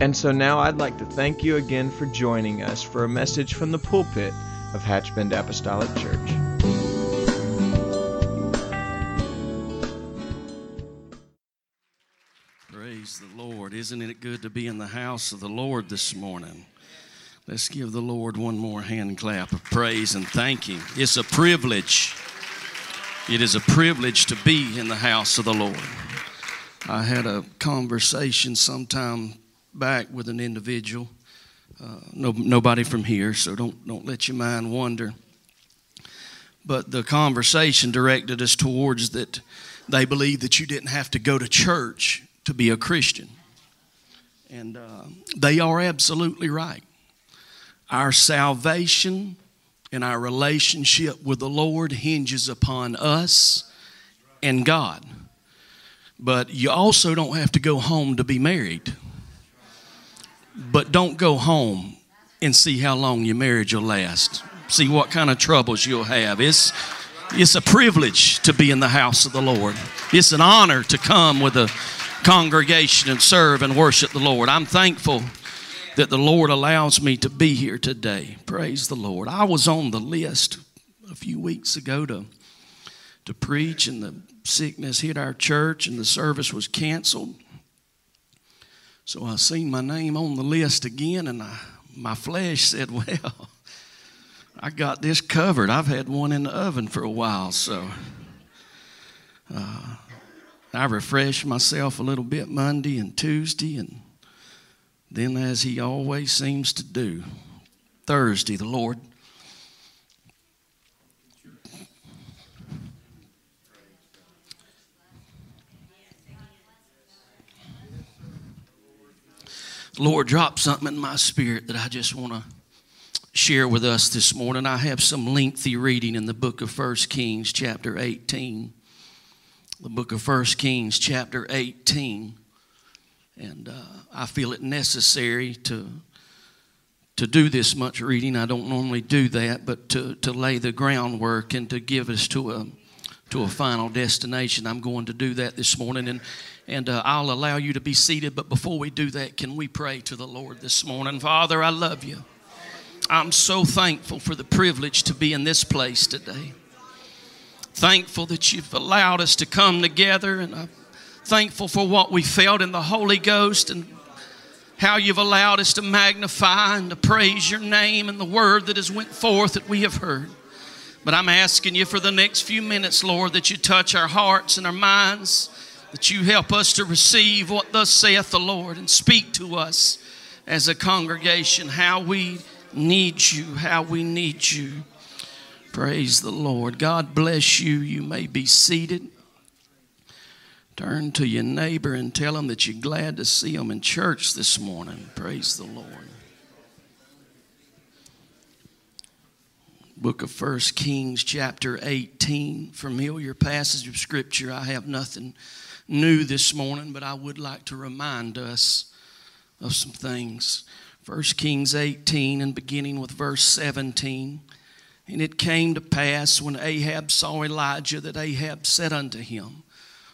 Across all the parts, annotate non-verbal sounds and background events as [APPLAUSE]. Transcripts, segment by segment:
And so now I'd like to thank you again for joining us for a message from the pulpit of Hatchbend Apostolic Church. Praise the Lord. Isn't it good to be in the house of the Lord this morning? Let's give the Lord one more hand clap of praise and thanking. It's a privilege. It is a privilege to be in the house of the Lord. I had a conversation sometime back with an individual. Uh, no, nobody from here, so don't don't let your mind wander. But the conversation directed us towards that they believe that you didn't have to go to church to be a Christian, and uh, they are absolutely right. Our salvation and our relationship with the Lord hinges upon us and God. But you also don't have to go home to be married. But don't go home and see how long your marriage will last. See what kind of troubles you'll have. It's, it's a privilege to be in the house of the Lord. It's an honor to come with a congregation and serve and worship the Lord. I'm thankful that the Lord allows me to be here today. Praise the Lord. I was on the list a few weeks ago to, to preach, and the sickness hit our church, and the service was canceled. So I seen my name on the list again, and I, my flesh said, [LAUGHS] Well, I got this covered. I've had one in the oven for a while, so uh, I refreshed myself a little bit Monday and Tuesday, and then, as He always seems to do, Thursday, the Lord Lord dropped something in my spirit that I just want to share with us this morning. I have some lengthy reading in the book of First Kings, chapter 18. The book of First Kings, chapter 18. And uh, I feel it necessary to, to do this much reading. I don't normally do that, but to, to lay the groundwork and to give us to a, to a final destination. I'm going to do that this morning. And and uh, I'll allow you to be seated. But before we do that, can we pray to the Lord this morning? Father, I love you. I'm so thankful for the privilege to be in this place today. Thankful that you've allowed us to come together, and I'm thankful for what we felt in the Holy Ghost and how you've allowed us to magnify and to praise your name and the word that has went forth that we have heard. But I'm asking you for the next few minutes, Lord, that you touch our hearts and our minds that you help us to receive what thus saith the Lord and speak to us as a congregation how we need you, how we need you. Praise the Lord. God bless you. You may be seated. Turn to your neighbor and tell him that you're glad to see him in church this morning. Praise the Lord. Book of First Kings, chapter 18. Familiar passage of Scripture. I have nothing new this morning, but I would like to remind us of some things. 1 Kings 18 and beginning with verse 17. And it came to pass when Ahab saw Elijah that Ahab said unto him,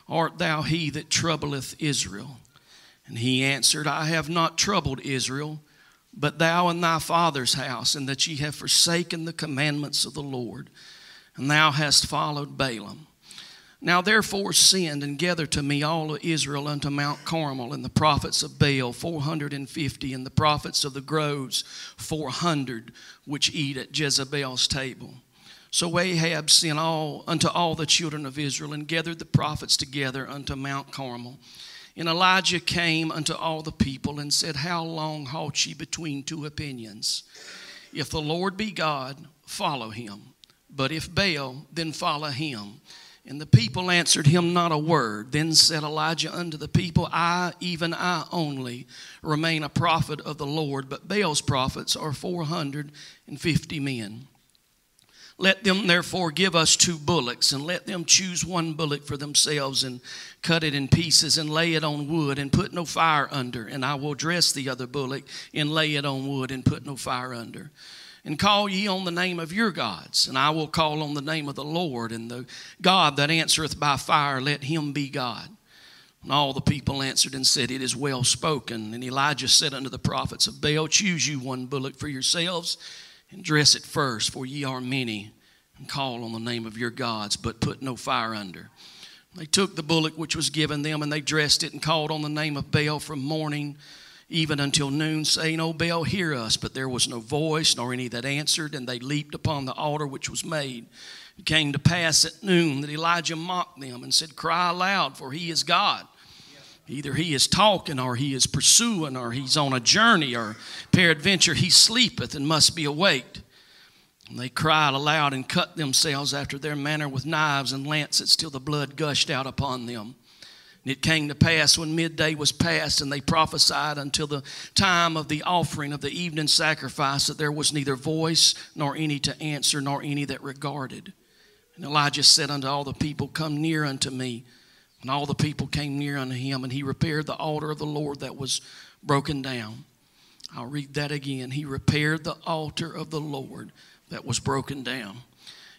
Art thou he that troubleth Israel? And he answered, I have not troubled Israel, but thou and thy father's house, and that ye have forsaken the commandments of the Lord, and thou hast followed Baalim. Now therefore send and gather to me all of Israel unto Mount Carmel, and the prophets of Baal four hundred and fifty, and the prophets of the groves four hundred, which eat at Jezebel's table. So Ahab sent all unto all the children of Israel, and gathered the prophets together unto Mount Carmel. And Elijah came unto all the people and said, How long halt ye between two opinions? If the Lord be God, follow him. But if Baal, then follow him. And the people answered him not a word. Then said Elijah unto the people, I, even I only, remain a prophet of the Lord, but Baal's prophets are 450 men. Let them therefore give us two bullocks, and let them choose one bullock for themselves, and cut it in pieces, and lay it on wood, and put no fire under. And I will dress the other bullock, and lay it on wood, and put no fire under and call ye on the name of your gods, and I will call on the name of the Lord, and the God that answereth by fire, let him be God. And all the people answered and said, It is well spoken. And Elijah said unto the prophets of Baal, Choose you one bullock for yourselves, and dress it first, for ye are many, and call on the name of your gods, but put no fire under. They took the bullock which was given them, and they dressed it, and called on the name of Baal from morning even until noon, saying, oh, O Baal, hear us. But there was no voice, nor any that answered, and they leaped upon the altar which was made. It came to pass at noon that Elijah mocked them and said, Cry aloud, for he is God. Either he is talking, or he is pursuing, or he's on a journey, or peradventure he sleepeth and must be awaked. And they cried aloud and cut themselves after their manner with knives and lancets till the blood gushed out upon them. And it came to pass when midday was past, and they prophesied until the time of the offering of the evening sacrifice that there was neither voice nor any to answer, nor any that regarded. And Elijah said unto all the people, Come near unto me. And all the people came near unto him, and he repaired the altar of the Lord that was broken down. I'll read that again. He repaired the altar of the Lord that was broken down.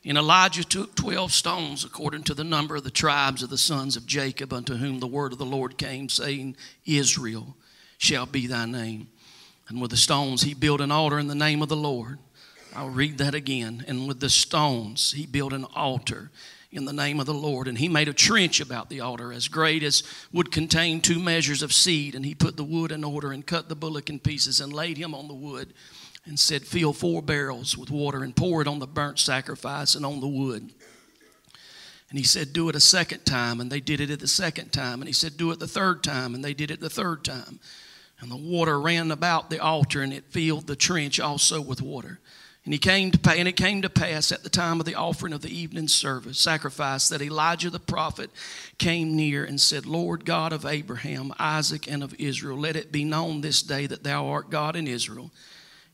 And Elijah took 12 stones according to the number of the tribes of the sons of Jacob, unto whom the word of the Lord came, saying, Israel shall be thy name. And with the stones he built an altar in the name of the Lord. I'll read that again. And with the stones he built an altar in the name of the Lord. And he made a trench about the altar as great as would contain two measures of seed. And he put the wood in order and cut the bullock in pieces and laid him on the wood and said, Fill four barrels with water and pour it on the burnt sacrifice and on the wood. And he said, Do it a second time. And they did it at the second time. And he said, Do it the third time. And they did it the third time. And the water ran about the altar, and it filled the trench also with water. And he came to and it came to pass at the time of the offering of the evening service, sacrifice, that Elijah the prophet came near and said, Lord God of Abraham, Isaac, and of Israel, let it be known this day that thou art God in Israel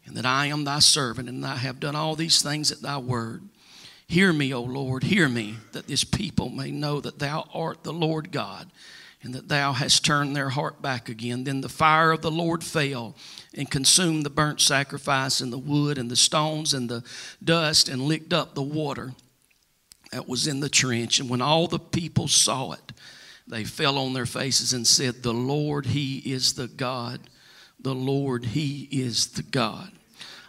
and that I am thy servant, and I have done all these things at thy word. Hear me, O Lord, hear me, that this people may know that thou art the Lord God, and that thou hast turned their heart back again. Then the fire of the Lord fell and consumed the burnt sacrifice, and the wood, and the stones, and the dust, and licked up the water that was in the trench. And when all the people saw it, they fell on their faces and said, The Lord, He is the God the Lord, He is the God.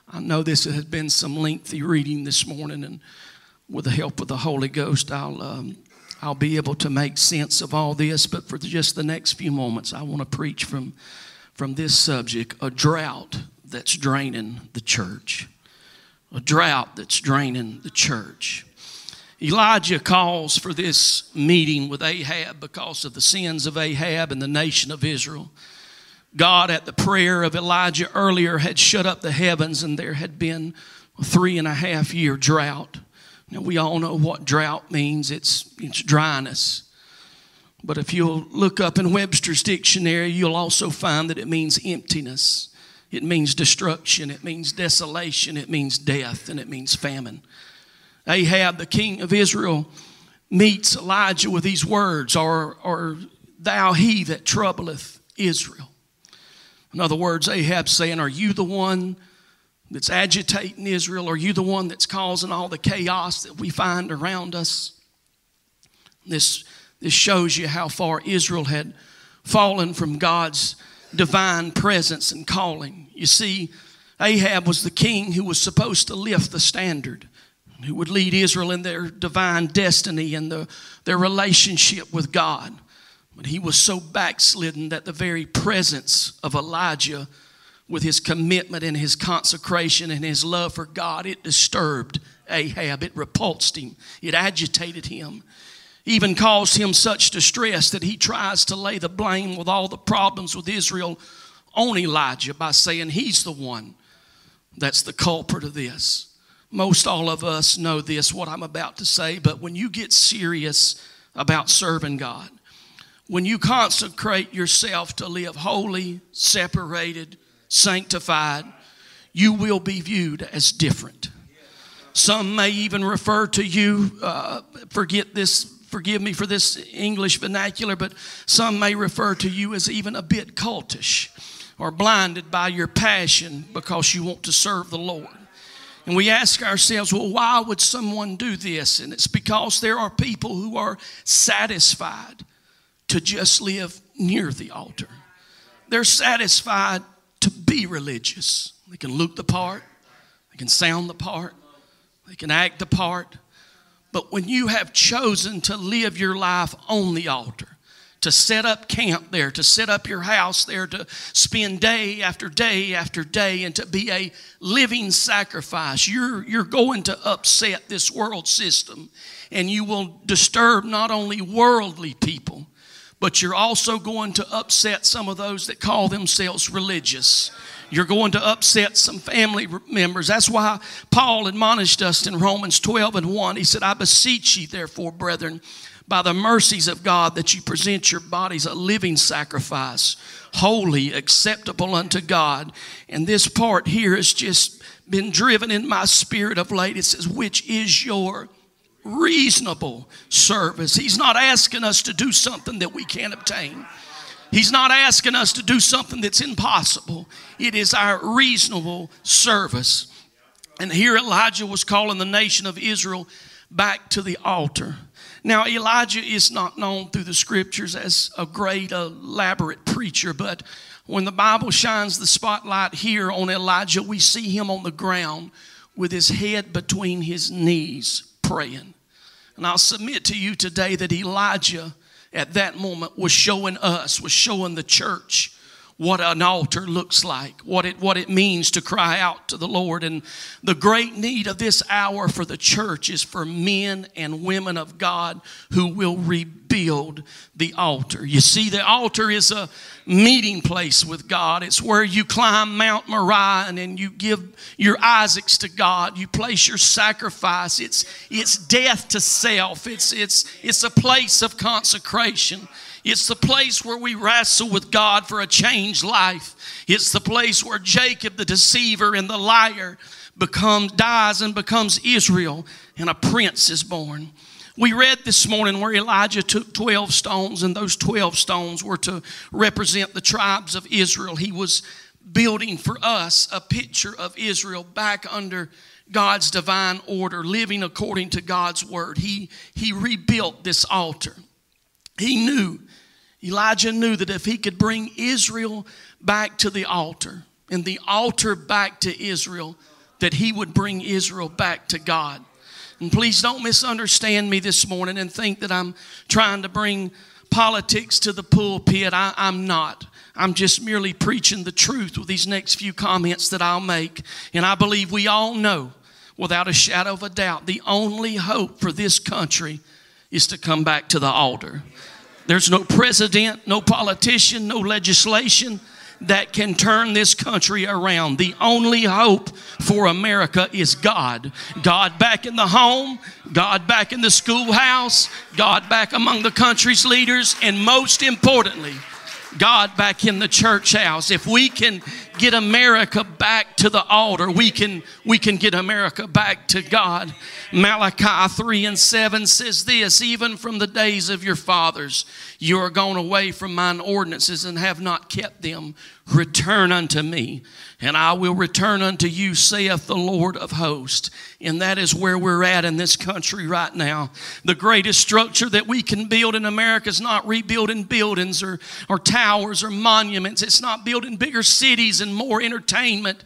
I know this has been some lengthy reading this morning, and with the help of the Holy Ghost, I'll, um, I'll be able to make sense of all this. But for just the next few moments, I want to preach from, from this subject a drought that's draining the church. A drought that's draining the church. Elijah calls for this meeting with Ahab because of the sins of Ahab and the nation of Israel. God, at the prayer of Elijah earlier, had shut up the heavens and there had been a three and a half year drought. Now, we all know what drought means it's, it's dryness. But if you'll look up in Webster's dictionary, you'll also find that it means emptiness, it means destruction, it means desolation, it means death, and it means famine. Ahab, the king of Israel, meets Elijah with these words, or, or thou he that troubleth Israel. In other words, Ahab saying, Are you the one that's agitating Israel? Are you the one that's causing all the chaos that we find around us? This, this shows you how far Israel had fallen from God's divine presence and calling. You see, Ahab was the king who was supposed to lift the standard, who would lead Israel in their divine destiny and the, their relationship with God. But he was so backslidden that the very presence of Elijah, with his commitment and his consecration and his love for God, it disturbed Ahab. It repulsed him. It agitated him. Even caused him such distress that he tries to lay the blame with all the problems with Israel on Elijah by saying he's the one that's the culprit of this. most all of us know this, what I'm about to say, but when you get serious about serving God, when you consecrate yourself to live holy, separated, sanctified, you will be viewed as different. Some may even refer to you, uh, forget this, forgive me for this English vernacular, but some may refer to you as even a bit cultish or blinded by your passion because you want to serve the Lord. And we ask ourselves, well, why would someone do this? And it's because there are people who are satisfied to just live near the altar. They're satisfied to be religious. They can look the part, they can sound the part, they can act the part. But when you have chosen to live your life on the altar, to set up camp there, to set up your house there, to spend day after day after day, and to be a living sacrifice. You're, you're going to upset this world system, and you will disturb not only worldly people, but you're also going to upset some of those that call themselves religious. You're going to upset some family members. That's why Paul admonished us in Romans 12 and 1. He said, I beseech ye, therefore, brethren, by the mercies of God that you present your bodies a living sacrifice, holy, acceptable unto God. And this part here has just been driven in my spirit of late. It says, which is your reasonable service. He's not asking us to do something that we can't obtain. He's not asking us to do something that's impossible. It is our reasonable service. And here Elijah was calling the nation of Israel back to the altar. Now, Elijah is not known through the scriptures as a great, elaborate preacher, but when the Bible shines the spotlight here on Elijah, we see him on the ground with his head between his knees praying. And I'll submit to you today that Elijah at that moment was showing us, was showing the church what an altar looks like, what it, what it means to cry out to the Lord. And the great need of this hour for the church is for men and women of God who will rebuild the altar. You see, the altar is a meeting place with God. It's where you climb Mount Moriah and you give your Isaacs to God. You place your sacrifice. It's, it's death to self. It's, it's, it's a place of consecration. It's the place where we wrestle with God for a changed life. It's the place where Jacob, the deceiver and the liar, becomes dies and becomes Israel, and a prince is born. We read this morning where Elijah took 12 stones, and those 12 stones were to represent the tribes of Israel. He was building for us a picture of Israel back under God's divine order, living according to God's word. He, he rebuilt this altar. He knew Elijah knew that if he could bring Israel back to the altar and the altar back to Israel, that he would bring Israel back to God. And please don't misunderstand me this morning and think that I'm trying to bring politics to the pulpit. I, am not. I'm just merely preaching the truth with these next few comments that I'll make. And I believe we all know, without a shadow of a doubt, the only hope for this country is to come back to the altar. There's no president, no politician, no legislation that can turn this country around. The only hope for America is God. God back in the home, God back in the schoolhouse, God back among the country's leaders, and most importantly, God back in the church house. If we can get America back to the altar, we can, we can get America back to God. Malachi 3 and 7 says this Even from the days of your fathers, you are gone away from mine ordinances and have not kept them. Return unto me, and I will return unto you, saith the Lord of hosts. And that is where we're at in this country right now. The greatest structure that we can build in America is not rebuilding buildings or, or towers or monuments, it's not building bigger cities and more entertainment.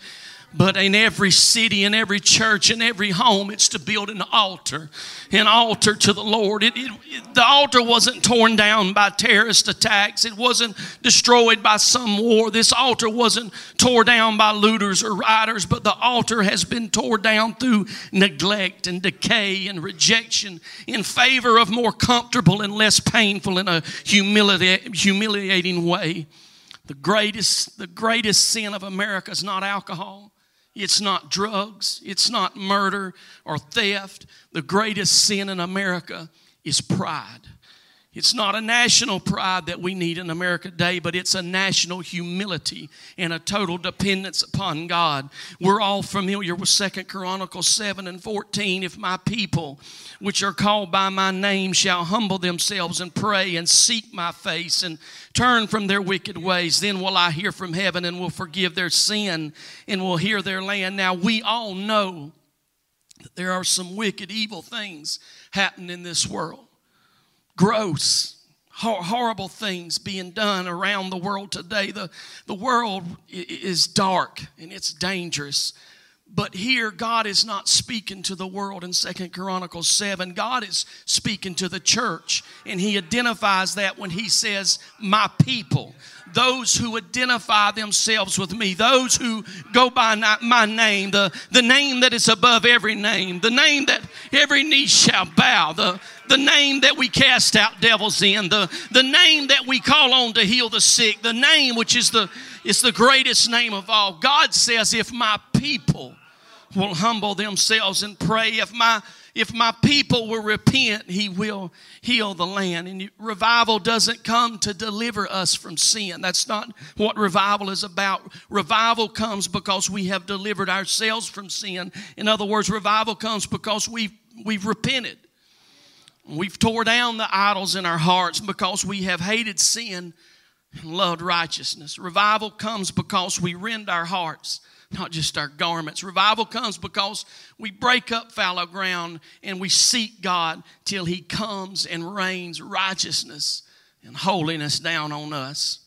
But in every city, in every church, in every home, it's to build an altar, an altar to the Lord. It, it, it, the altar wasn't torn down by terrorist attacks. It wasn't destroyed by some war. This altar wasn't torn down by looters or rioters, but the altar has been torn down through neglect and decay and rejection in favor of more comfortable and less painful in a humili- humiliating way. The greatest, the greatest sin of America is not alcohol. It's not drugs. It's not murder or theft. The greatest sin in America is pride. It's not a national pride that we need in America today, but it's a national humility and a total dependence upon God. We're all familiar with Second Chronicles 7 and 14. If my people, which are called by my name, shall humble themselves and pray and seek my face and turn from their wicked ways, then will I hear from heaven and will forgive their sin and will hear their land. Now, we all know that there are some wicked, evil things happening in this world gross, horrible things being done around the world today. The, the world is dark and it's dangerous. But here, God is not speaking to the world in Second Chronicles 7. God is speaking to the church. And He identifies that when He says, My people those who identify themselves with me, those who go by my name, the, the name that is above every name, the name that every knee shall bow, the, the name that we cast out devils in, the, the name that we call on to heal the sick, the name which is the, is the greatest name of all. God says, if my people will humble themselves and pray, if my if my people will repent, he will heal the land. And revival doesn't come to deliver us from sin. That's not what revival is about. Revival comes because we have delivered ourselves from sin. In other words, revival comes because we've, we've repented. We've tore down the idols in our hearts because we have hated sin and loved righteousness. Revival comes because we rend our hearts not just our garments. Revival comes because we break up fallow ground and we seek God till He comes and rains righteousness and holiness down on us.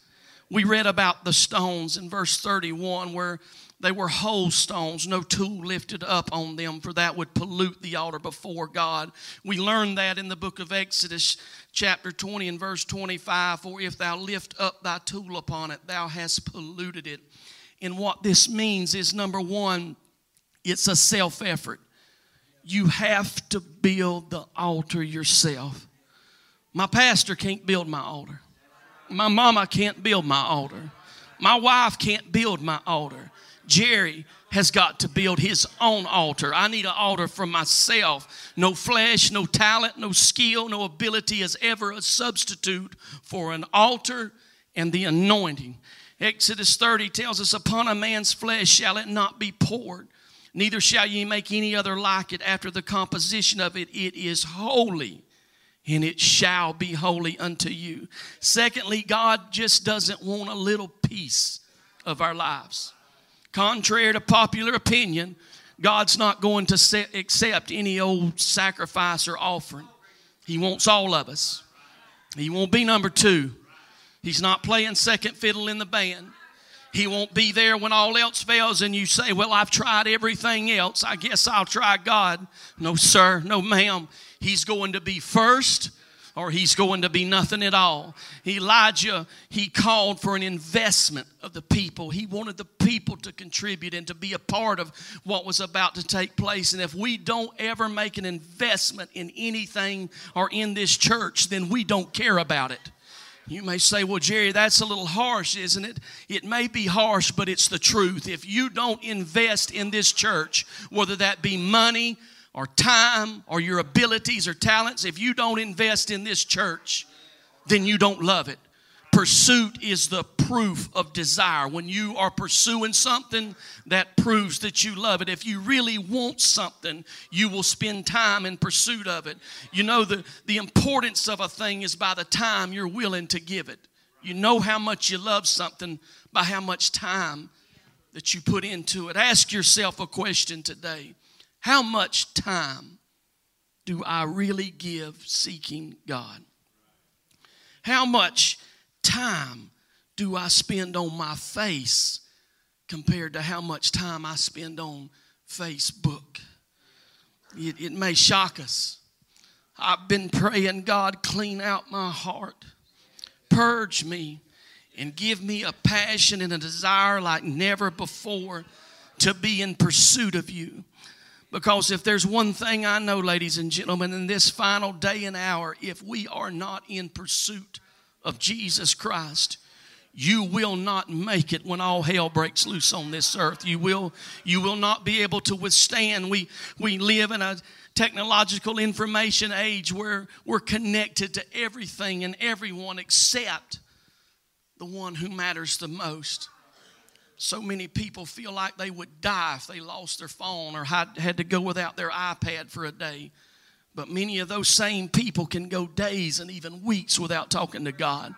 We read about the stones in verse 31 where they were whole stones, no tool lifted up on them, for that would pollute the altar before God. We learned that in the book of Exodus, chapter 20 and verse 25 For if thou lift up thy tool upon it, thou hast polluted it. And what this means is number one, it's a self effort. You have to build the altar yourself. My pastor can't build my altar. My mama can't build my altar. My wife can't build my altar. Jerry has got to build his own altar. I need an altar for myself. No flesh, no talent, no skill, no ability is ever a substitute for an altar and the anointing. Exodus 30 tells us, Upon a man's flesh shall it not be poured, neither shall ye make any other like it after the composition of it. It is holy, and it shall be holy unto you. Secondly, God just doesn't want a little piece of our lives. Contrary to popular opinion, God's not going to accept any old sacrifice or offering. He wants all of us. He won't be number two. He's not playing second fiddle in the band. He won't be there when all else fails and you say, Well, I've tried everything else. I guess I'll try God. No, sir. No, ma'am. He's going to be first or he's going to be nothing at all. Elijah, he called for an investment of the people. He wanted the people to contribute and to be a part of what was about to take place. And if we don't ever make an investment in anything or in this church, then we don't care about it. You may say, well, Jerry, that's a little harsh, isn't it? It may be harsh, but it's the truth. If you don't invest in this church, whether that be money or time or your abilities or talents, if you don't invest in this church, then you don't love it. Pursuit is the proof of desire. When you are pursuing something, that proves that you love it. If you really want something, you will spend time in pursuit of it. You know, the, the importance of a thing is by the time you're willing to give it. You know how much you love something by how much time that you put into it. Ask yourself a question today How much time do I really give seeking God? How much time do I spend on my face compared to how much time I spend on Facebook? It, it may shock us. I've been praying, God, clean out my heart, purge me, and give me a passion and a desire like never before to be in pursuit of you. Because if there's one thing I know, ladies and gentlemen, in this final day and hour, if we are not in pursuit of Jesus Christ, you will not make it when all hell breaks loose on this earth. You will, you will not be able to withstand. We, we live in a technological information age where we're connected to everything and everyone except the one who matters the most. So many people feel like they would die if they lost their phone or had, had to go without their iPad for a day. But many of those same people can go days and even weeks without talking to God.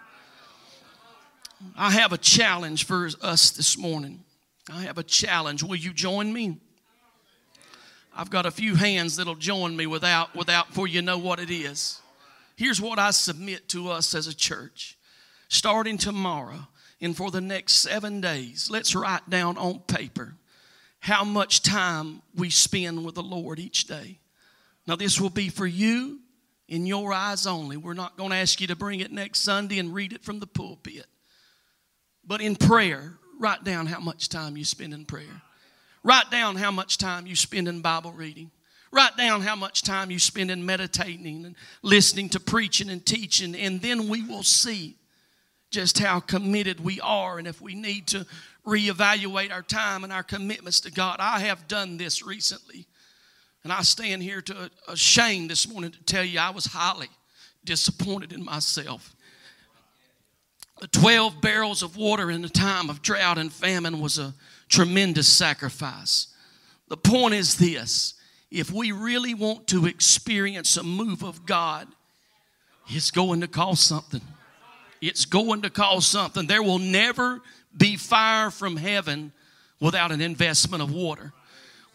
I have a challenge for us this morning. I have a challenge. Will you join me? I've got a few hands that'll join me without without before you know what it is. Here's what I submit to us as a church. Starting tomorrow and for the next 7 days, let's write down on paper how much time we spend with the Lord each day. Now this will be for you in your eyes only. We're not going to ask you to bring it next Sunday and read it from the pulpit. But in prayer, write down how much time you spend in prayer. Write down how much time you spend in Bible reading. Write down how much time you spend in meditating and listening to preaching and teaching, and then we will see just how committed we are and if we need to reevaluate our time and our commitments to God. I have done this recently, and I stand here to uh, ashamed this morning to tell you I was highly disappointed in myself. The 12 barrels of water in a time of drought and famine was a tremendous sacrifice. The point is this if we really want to experience a move of God, it's going to cost something. It's going to cost something. There will never be fire from heaven without an investment of water.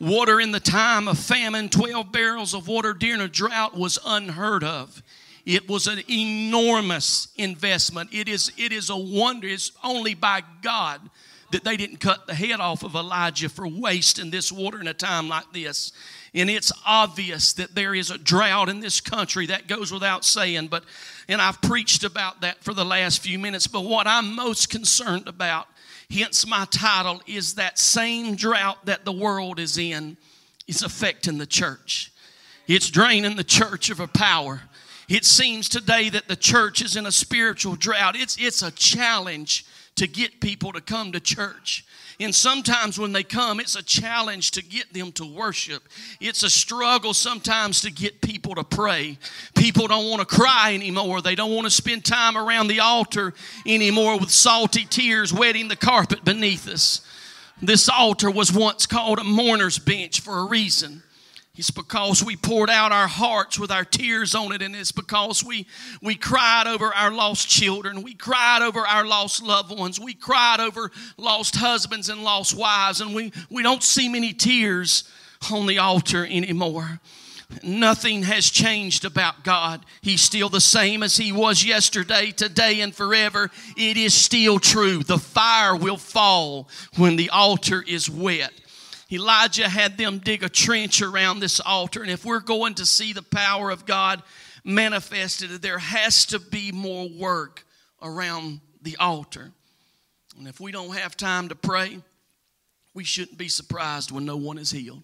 Water in the time of famine, 12 barrels of water during a drought was unheard of. It was an enormous investment. It is, it is a wonder. It's only by God that they didn't cut the head off of Elijah for wasting this water in a time like this. And it's obvious that there is a drought in this country. That goes without saying. But and I've preached about that for the last few minutes. But what I'm most concerned about, hence my title, is that same drought that the world is in is affecting the church. It's draining the church of her power. It seems today that the church is in a spiritual drought. It's, it's a challenge to get people to come to church. And sometimes when they come, it's a challenge to get them to worship. It's a struggle sometimes to get people to pray. People don't want to cry anymore. They don't want to spend time around the altar anymore with salty tears wetting the carpet beneath us. This altar was once called a mourner's bench for a reason. It's because we poured out our hearts with our tears on it, and it's because we, we cried over our lost children. We cried over our lost loved ones. We cried over lost husbands and lost wives, and we, we don't see many tears on the altar anymore. Nothing has changed about God. He's still the same as He was yesterday, today, and forever. It is still true. The fire will fall when the altar is wet. Elijah had them dig a trench around this altar. And if we're going to see the power of God manifested, there has to be more work around the altar. And if we don't have time to pray, we shouldn't be surprised when no one is healed.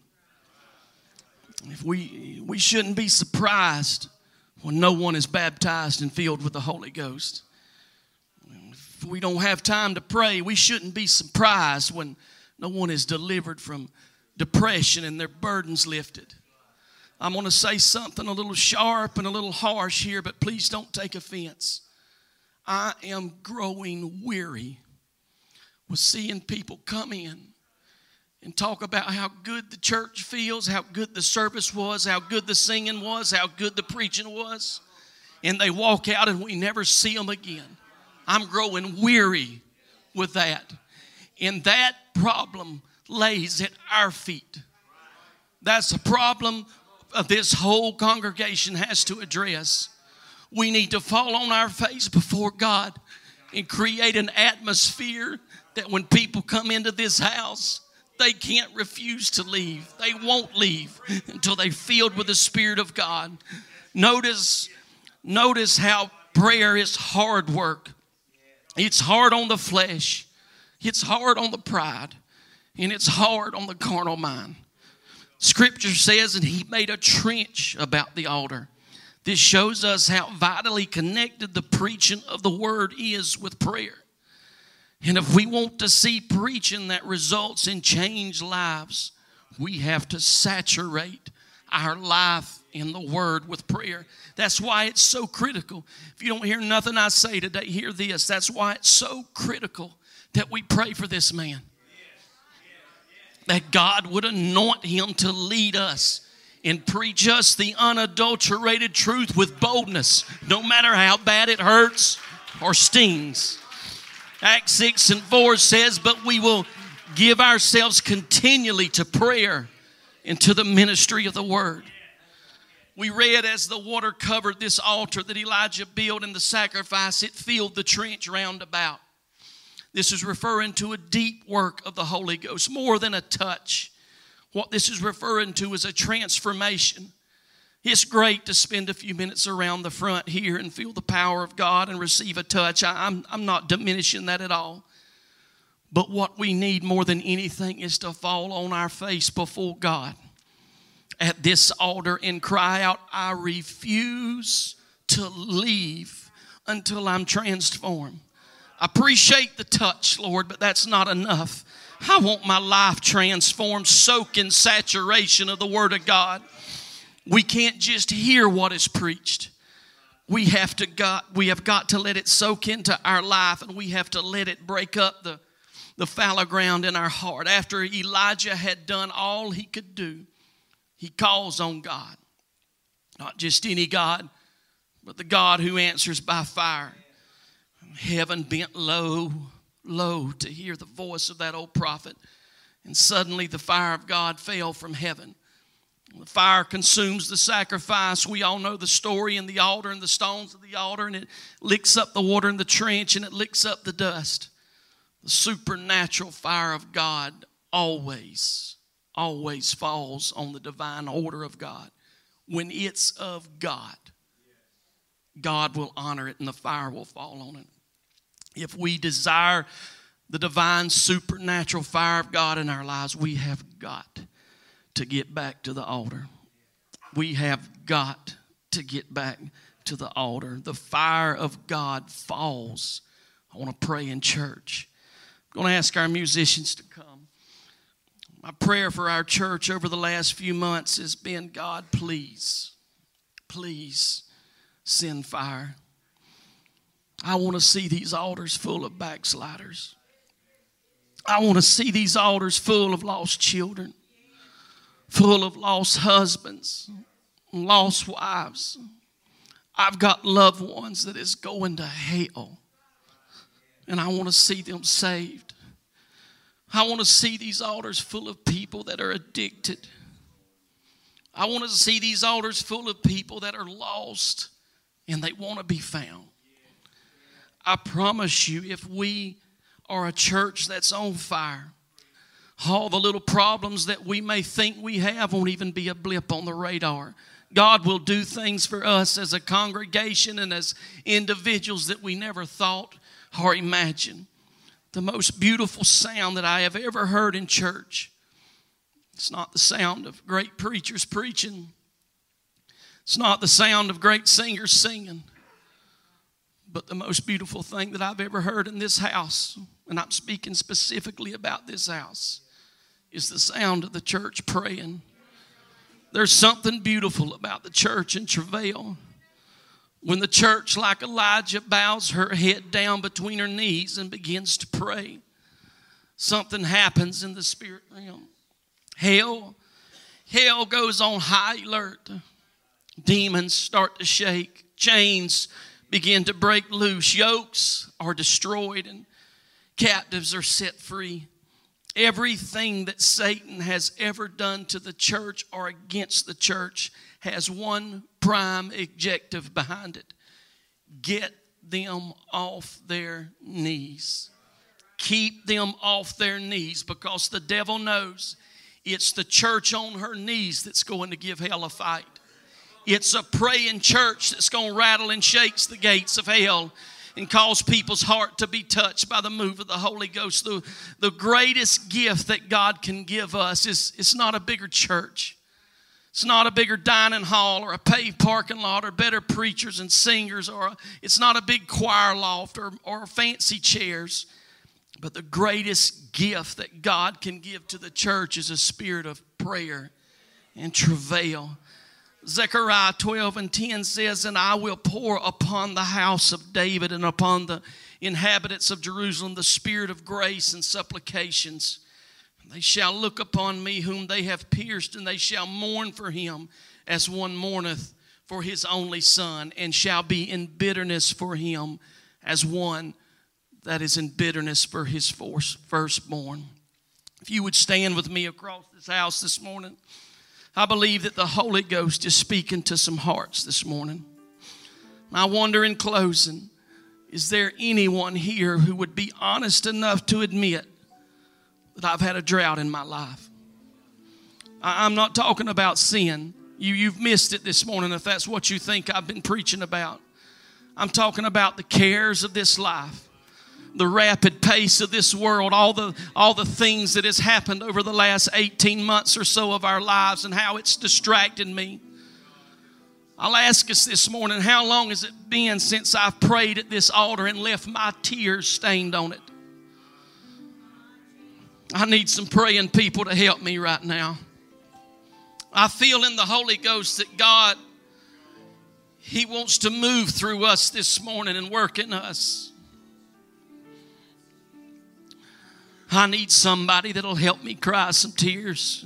If we, we shouldn't be surprised when no one is baptized and filled with the Holy Ghost. If we don't have time to pray, we shouldn't be surprised when no one is delivered from depression and their burdens lifted. I'm going to say something a little sharp and a little harsh here, but please don't take offense. I am growing weary with seeing people come in and talk about how good the church feels, how good the service was, how good the singing was, how good the preaching was, and they walk out and we never see them again. I'm growing weary with that. And that problem lays at our feet. That's a problem this whole congregation has to address. We need to fall on our face before God and create an atmosphere that when people come into this house, they can't refuse to leave. They won't leave until they're filled with the Spirit of God. Notice, notice how prayer is hard work. It's hard on the flesh. It's hard on the pride and it's hard on the carnal mind. Scripture says, and he made a trench about the altar. This shows us how vitally connected the preaching of the word is with prayer. And if we want to see preaching that results in changed lives, we have to saturate our life in the Word with prayer. That's why it's so critical. If you don't hear nothing I say today, hear this. That's why it's so critical that we pray for this man. That God would anoint him to lead us and preach us the unadulterated truth with boldness, no matter how bad it hurts or stings. Acts 6 and 4 says, But we will give ourselves continually to prayer and to the ministry of the word. We read as the water covered this altar that Elijah built and the sacrifice, it filled the trench round about. This is referring to a deep work of the Holy Ghost, more than a touch. What this is referring to is a transformation. It's great to spend a few minutes around the front here and feel the power of God and receive a touch. I, am I'm not diminishing that at all. But what we need more than anything is to fall on our face before God at this altar and cry out, I refuse to leave until I'm transformed. I appreciate the touch, Lord, but that's not enough. I want my life transformed, soak in saturation of the Word of God. We can't just hear what is preached. We have to got we have got to let it soak into our life and we have to let it break up the the fallow ground in our heart. After Elijah had done all he could do, he calls on God. Not just any God, but the God who answers by fire. Heaven bent low, low to hear the voice of that old prophet. And suddenly the fire of God fell from heaven. The fire consumes the sacrifice. We all know the story in the altar and the stones of the altar, and it licks up the water in the trench and it licks up the dust. The supernatural fire of God always, always falls on the divine order of God. When it's of God, God will honor it and the fire will fall on it. If we desire the divine supernatural fire of God in our lives, we have got to get back to the altar. We have got to get back to the altar. The fire of God falls. I want to pray in church I'm going to ask our musicians to come. My prayer for our church over the last few months has been God, please, please send fire. I want to see these altars full of backsliders. I want to see these altars full of lost children, full of lost husbands, lost wives. I've got loved ones that is going to hell and I want to see them saved. I want to see these altars full of people that are addicted. I want to see these altars full of people that are lost and they want to be found. I promise you, if we are a church that's on fire, all the little problems that we may think we have won't even be a blip on the radar. God will do things for us as a congregation and as individuals that we never thought or imagined. The most beautiful sound that I have ever heard in church. It's not the sound of great preachers preaching. It's not the sound of great singers singing. But the most beautiful thing that I've ever heard in this house, and I'm speaking specifically about this house, is the sound of the church praying. There's something beautiful about the church in travail. When the church, like Elijah, bows her head down between her knees and begins to pray, something happens in the spirit realm. Hell, hell goes on high alert. Demons start to shake. Chains begin to break loose. Yokes are destroyed and captives are set free. Everything that Satan has ever done to the church or against the church has one prime objective behind it get them off their knees. Keep them off their knees because the devil knows it's the church on her knees that's going to give hell a fight. It's a praying church that's going to rattle and shakes the gates of hell and cause people's heart to be touched by the move of the Holy Ghost. The, the greatest gift that God can give us is it's not a bigger church. It's not a bigger dining hall or a paved parking lot or better preachers and singers or a, it's not a big choir loft or, or fancy chairs. But the greatest gift that God can give to the church is a spirit of prayer and travail. Zechariah 12 and 10 says, And I will pour upon the house of David and upon the inhabitants of Jerusalem the spirit of grace and supplications. They shall look upon me whom they have pierced, and they shall mourn for him as one mourneth for his only son, and shall be in bitterness for him as one that is in bitterness for his firstborn. If you would stand with me across this house this morning, I believe that the Holy Ghost is speaking to some hearts this morning. I wonder in closing, is there anyone here who would be honest enough to admit that I've had a drought in my life? I'm not talking about sin. You, you've missed it this morning if that's what you think I've been preaching about. I'm talking about the cares of this life, the rapid pace of this world, all the, all the things that has happened over the last 18 months or so of our lives and how it's distracted me. I'll ask us this morning how long has it been since I've prayed at this altar and left my tears stained on it? I need some praying people to help me right now. I feel in the Holy Ghost that God he wants to move through us this morning and work in us. I need somebody that'll help me cry some tears.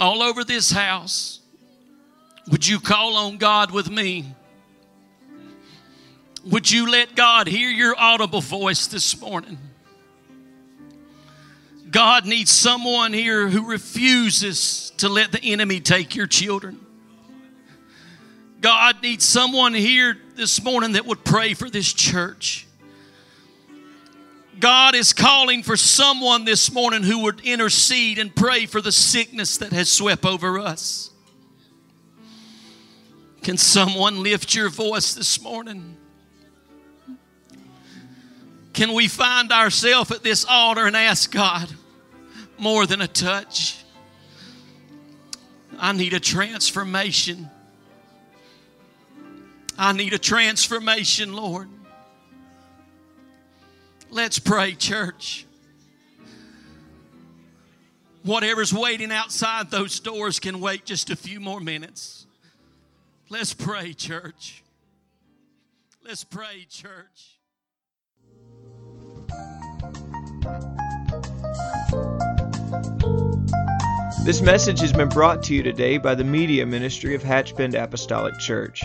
All over this house, would you call on God with me? Would you let God hear your audible voice this morning? God needs someone here who refuses to let the enemy take your children. God needs someone here this morning that would pray for this church. God is calling for someone this morning who would intercede and pray for the sickness that has swept over us. Can someone lift your voice this morning? Can we find ourselves at this altar and ask God more than a touch? I need a transformation. I need a transformation, Lord. Let's pray, church. Whatever's waiting outside those doors can wait just a few more minutes. Let's pray, church. Let's pray, church. This message has been brought to you today by the Media Ministry of Hatchbend Apostolic Church.